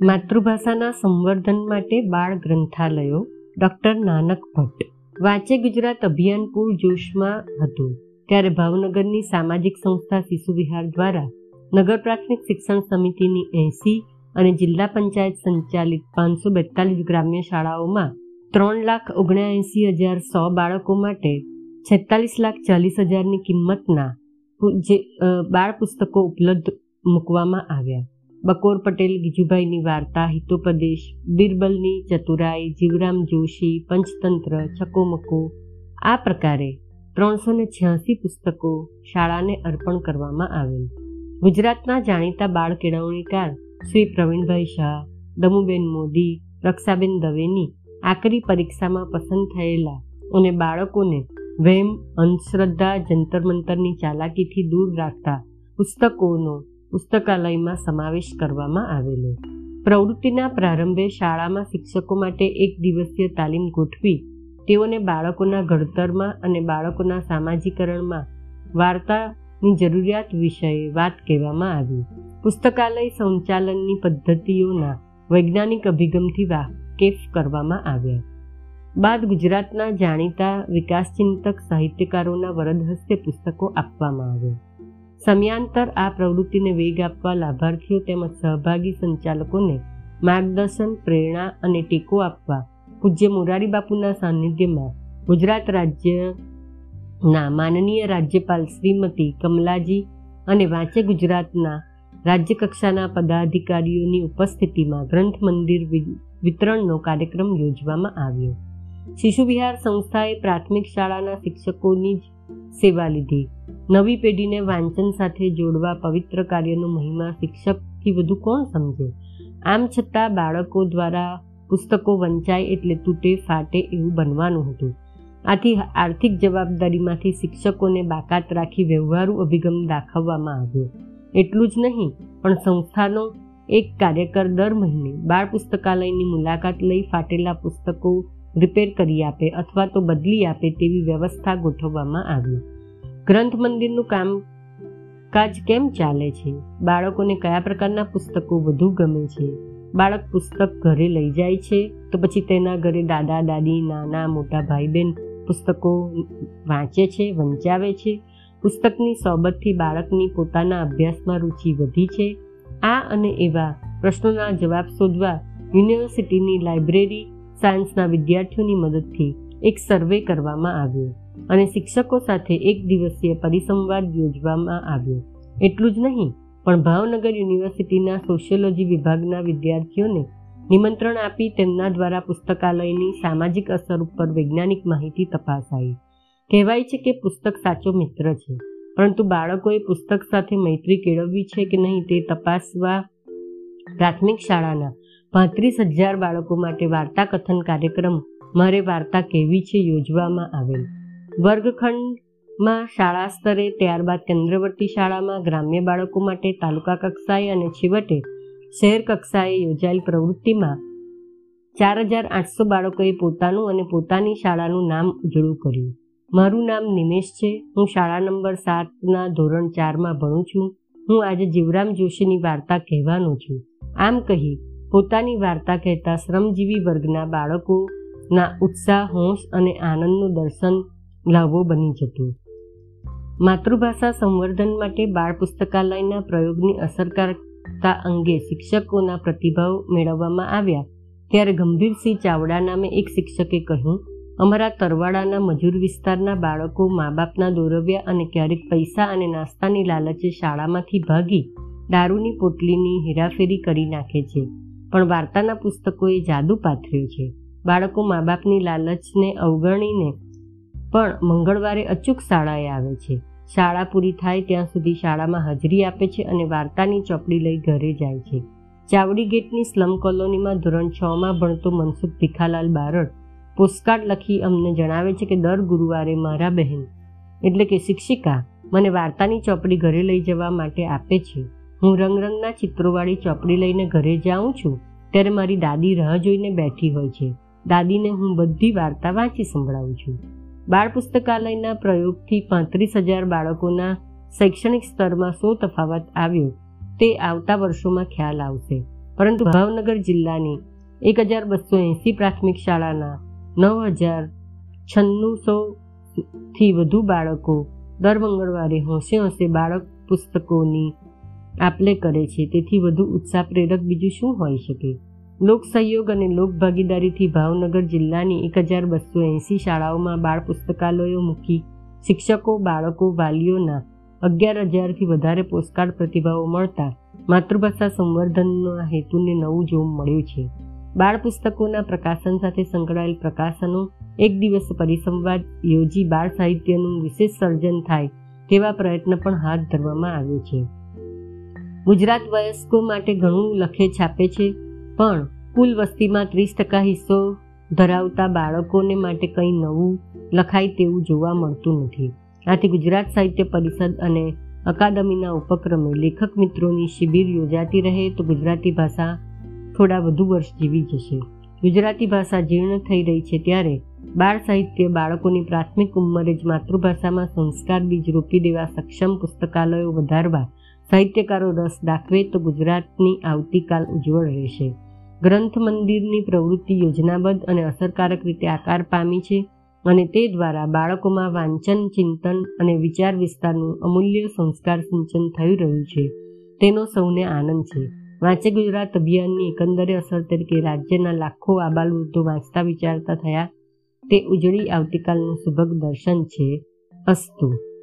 માતૃભાષાના સંવર્ધન માટે બાળ ગ્રંથાલયો ડોક્ટર નાનક ભટ્ટ. વાંચે ગુજરાત અભિયાન પૂર જોશમાં હતું. ત્યારે ભાવનગરની સામાજિક સંસ્થા શિશુ વિહાર દ્વારા નગર પ્રાથમિક શિક્ષણ સમિતિની એસી અને જિલ્લા પંચાયત સંચાલિત પાંચસો બેતાલીસ ગ્રામ્ય શાળાઓમાં ત્રણ લાખ ઓગણએંસી હજાર સો બાળકો માટે છેતાલીસ લાખ ચાલીસ હજારની કિંમતના જે બાળ પુસ્તકો ઉપલબ્ધ મૂકવામાં આવ્યા. બકોર પટેલ, ગીજુભાઈની વાર્તા, હિતોપદેશ, બિરબલની ચતુરાઈ, જીવરામ જોશી, પંચતંત્ર, છકોમકો, આ પ્રકારે ત્રણસો ને છ્યાસી પુસ્તકો શાળાને અર્પણ કરવામાં આવેલ. ગુજરાતના જાણીતા બાળ કેળવણીકાર શ્રી પ્રવીણભાઈ શાહ, દમુબેન મોદી, રક્ષાબેન દવેની આકરી પરીક્ષામાં પસંદ થયેલા અને બાળકોને વહેમ અંધશ્રદ્ધા જંતર મંતરની ચાલાકીથી દૂર રાખતા પુસ્તકોનો પુસ્તકાલયમાં સમાવેશ કરવામાં આવેલો. પ્રવૃત્તિના પ્રારંભે શાળામાં શિક્ષકો માટે એક દિવસીય તાલીમ ગોઠવી તેઓને બાળકોના ઘડતરમાં અને બાળકોના સામાજિકરણમાં વાર્તાની જરૂરિયાત વિષયે વાત કહેવામાં આવી. પુસ્તકાલય સંચાલનની પદ્ધતિઓના વૈજ્ઞાનિક અભિગમથી વાકેફ કરવામાં આવ્યા. બાદ ગુજરાતના જાણીતા વિકાસચિંતક સાહિત્યકારોના વરદ હસ્તે પુસ્તકો આપવામાં આવ્યા. સમયાંતર આ પ્રવૃત્તિને વેગ આપવા લાભાર્થીઓ તેમજ સહભાગી સંચાલકોને માર્ગદર્શન, પ્રેરણા અને ટેકો આપવા પૂજ્ય મોરારી બાપુના સાનિધ્યમાં ગુજરાત રાજ્યના માનનીય રાજ્યપાલ શ્રીમતી કમલાજી અને વાંચે ગુજરાતના રાજ્યકક્ષાના પદાધિકારીઓની ઉપસ્થિતિમાં ગ્રંથ મંદિર વિતરણનો કાર્યક્રમ યોજવામાં આવ્યો. શિશુ વિહાર સંસ્થાએ પ્રાથમિક શાળાના શિક્ષકોની જ સેવા લીધી. નવી પેઢીને વાંચન સાથે જોડવા પવિત્ર કાર્યનો મહિમા શિક્ષકથી વધુ કોણ સમજે? આમ છતાં બાળકો દ્વારા પુસ્તકો વંચાય એટલે તૂટે, ફાટે એવું બનવાનું હતું. આથી આર્થિક જવાબદારીમાંથી શિક્ષકોને બાકાત રાખી વ્યવહારુ અભિગમ દાખવવામાં આવ્યો. એટલું જ નહીં, પણ સંસ્થાનો એક કાર્યકર દર મહિને બાળ પુસ્તકાલયની મુલાકાત લઈ ફાટેલા પુસ્તકો રિપેર કરી આપે અથવા તો બદલી આપે તેવી વ્યવસ્થા ગોઠવવામાં આવી. ગ્રંથ મંદિરનું કામ કાજ કેમ ચાલે છે? બાળકોને કયા પ્રકારના પુસ્તકો વધુ ગમે છે? બાળક પુસ્તક ઘરે લઈ જાય છે તો પછી તેના ઘરે દાદા, દાદી, નાના, મોટા ભાઈ બહેન પુસ્તકો વાંચે છે, વંચાવે છે? પુસ્તકની સોબતથી બાળકની પોતાના અભ્યાસમાં રુચિ વધી છે? આ અને એવા પ્રશ્નોના જવાબ શોધવા યુનિવર્સિટીની લાઇબ્રેરી સાયન્સના વિદ્યાર્થીઓની મદદથી એક સર્વે કરવામાં આવ્યો. અને શિક્ષકો સાથે એક દિવસીય પરિસંવાદ યોજવામાં આવ્યો. એટલું જ નહીં, પણ ભાવનગર યુનિવર્સિટીના સોશિયોલોજી વિભાગના વિદ્યાર્થીઓને નિમંત્રણ આપી તેમના દ્વારા પુસ્તકાલયની સામાજિક અસર ઉપર વૈજ્ઞાનિક માહિતી તપાસાઈ. કહેવાય છે કે પુસ્તક સાચો મિત્ર છે, પરંતુ બાળકોએ પુસ્તક સાથે મૈત્રી કેળવવી છે કે નહીં તે તપાસવા પ્રાથમિક શાળાના પાંત્રીસ હજાર બાળકો માટે વાર્તા કથન કાર્યક્રમ, મારે વાર્તા કેવી છે, યોજવામાં આવેલ. વર્ગખંડમાં શાળા સ્તરે, ત્યારબાદ કેન્દ્રવર્તી શાળામાં ગ્રામ્ય બાળકો માટે તાલુકા કક્ષાએ અને છેવટે શહેર કક્ષાએ યોજાયેલ પ્રવૃત્તિમાં ચાર હજાર આઠસો બાળકોએ પોતાનું અને પોતાની શાળાનું નામ ઉજળું કર્યું. મારું નામ નિમેશ છે. હું શાળા નંબર સાતના ધોરણ ચારમાં ભણું છું. હું આજે જીવરામ જોશીની વાર્તા કહેવાનો છું. આમ કહી, પોતાની વાર્તા કહેતા શ્રમજીવી વર્ગના બાળકોના ઉત્સાહ, હોંશ અને આનંદનું દર્શન લાભો બની જતું. માતૃભાષા સંવર્ધન માટે બાળ પુસ્તકાલયના પ્રયોગની અસરકારકતા અંગે શિક્ષકોના પ્રતિભાવ મેળવવામાં આવ્યા. ત્યારે ગંભીરસિંહ ચાવડા નામે એક શિક્ષકે કહ્યું, અમારા તરવાડાના મજૂર વિસ્તારના બાળકો મા બાપના દોરવ્યા અને ક્યારેક પૈસા અને નાસ્તાની લાલચે શાળામાંથી ભાગી દારૂની પોટલીની હેરાફેરી કરી નાખે છે. પણ વાર્તાના પુસ્તકોએ જાદુ પાથર્યો છે. બાળકો મા બાપની લાલચને અવગણીને પણ મંગળવારે અચૂક શાળાએ આવે છે. શાળા પૂરી થાય ત્યાં સુધી શાળામાં હાજરી આપે છે અને વાર્તાની ચોપડી લઈ ઘરે જાય છે. ચાવડી ગેટની સ્લમ કોલોનીમાં ધોરણ છ માં ભણતો મનસુખ ભીખાલાલ બારડ પોસ્ટકાર્ડ લખી અમને જણાવે છે કે દર ગુરુવારે મારા બહેન, એટલે કે શિક્ષિકા, મને વાર્તાની ચોપડી ઘરે લઈ જવા માટે આપે છે. હું રંગરંગના ચિત્રોવાળી ચોપડી લઈને ઘરે જાઉં છું, ત્યારે મારી દાદી રાહ જોઈને બેઠી હોય છે. દાદીને હું બધી વાર્તા વાંચી સંભળાવું છું. બાળ પુસ્તકાલયના પ્રયોગથી પાંત્રીસ હજાર બાળકોના શૈક્ષણિક સ્તરમાં શું તફાવત આવ્યો તે આવતા વર્ષોમાં ખ્યાલ આવશે. પરંતુ ભાવનગર જિલ્લાની એક હજાર બસો એંસી પ્રાથમિક શાળાના નવ હજાર છન્નુસો થી વધુ બાળકો દર મંગળવારે હોંશે હોંશે બાળક પુસ્તકોની આપલે કરે છે. તેથી વધુ ઉત્સાહ પ્રેરક બીજું શું હોઈ શકે? લોક સહયોગ અને લોક ભાગીદારીથી ભાવનગર જિલ્લાની એક હજાર બસો એંસી શાળાઓમાં બાળ પુસ્તકાલયો મૂકી શિક્ષકો, બાળકો, વાલીઓના અગિયાર હજારથી વધારે પોસ્ટકાર્ડ પ્રતિભાવો મળતા માતૃભાષા સંવર્ધનના હેતુને નવું જોમ મળ્યું છે. બાળ પુસ્તકોના પ્રકાશન સાથે સંકળાયેલ પ્રકાશનો એક દિવસ પરિસંવાદ યોજી બાળ સાહિત્યનું વિશેષ સર્જન થાય તેવા પ્રયત્ન પણ હાથ ધરવામાં આવ્યો છે. ગુજરાત વયસ્કો માટે ઘણું લખે છાપે છે. પણ કુલ વસ્તીમાં ત્રીસ ટકા હિસ્સો ધરાવતા બાળકોને માટે કંઈ નવું લખાય તેવું જોવા મળતું નથી. આથી ગુજરાત સાહિત્ય પરિષદ અને અકાદમીના ઉપક્રમે લેખક મિત્રોની શિબિર યોજાતી રહે તો ગુજરાતી ભાષા થોડા વધુ વર્ષ જીવી જશે. ગુજરાતી ભાષા જીર્ણ થઈ રહી છે ત્યારે બાળ સાહિત્ય બાળકોની પ્રાથમિક ઉંમરે જ માતૃભાષામાં સંસ્કાર બીજ રોપી દેવા સક્ષમ પુસ્તકાલયો વધારવા સાહિત્યકારો રસ દાખવે તો ગુજરાતની આવતીકાલ ઉજ્જવળ રહેશે. ગ્રંથ મંદિરની પ્રવૃત્તિ યોજનાબદ્ધ અને અસરકારક રીતે આકાર પામી છે અને તે દ્વારા બાળકોમાં વાંચન, ચિંતન અને વિચાર વિસ્તારનું અમૂલ્ય સંસ્કાર સિંચન થઈ રહ્યું છે. તેનો સૌને આનંદ છે. વાંચે ગુજરાત અભિયાનની એકંદરે અસર તરીકે રાજ્યના લાખો આબાલવૃદ્ધો વાંચતા વિચારતા થયા. તે ઉજળી આવતીકાલનું સુભગ દર્શન છે. અસ્તુ.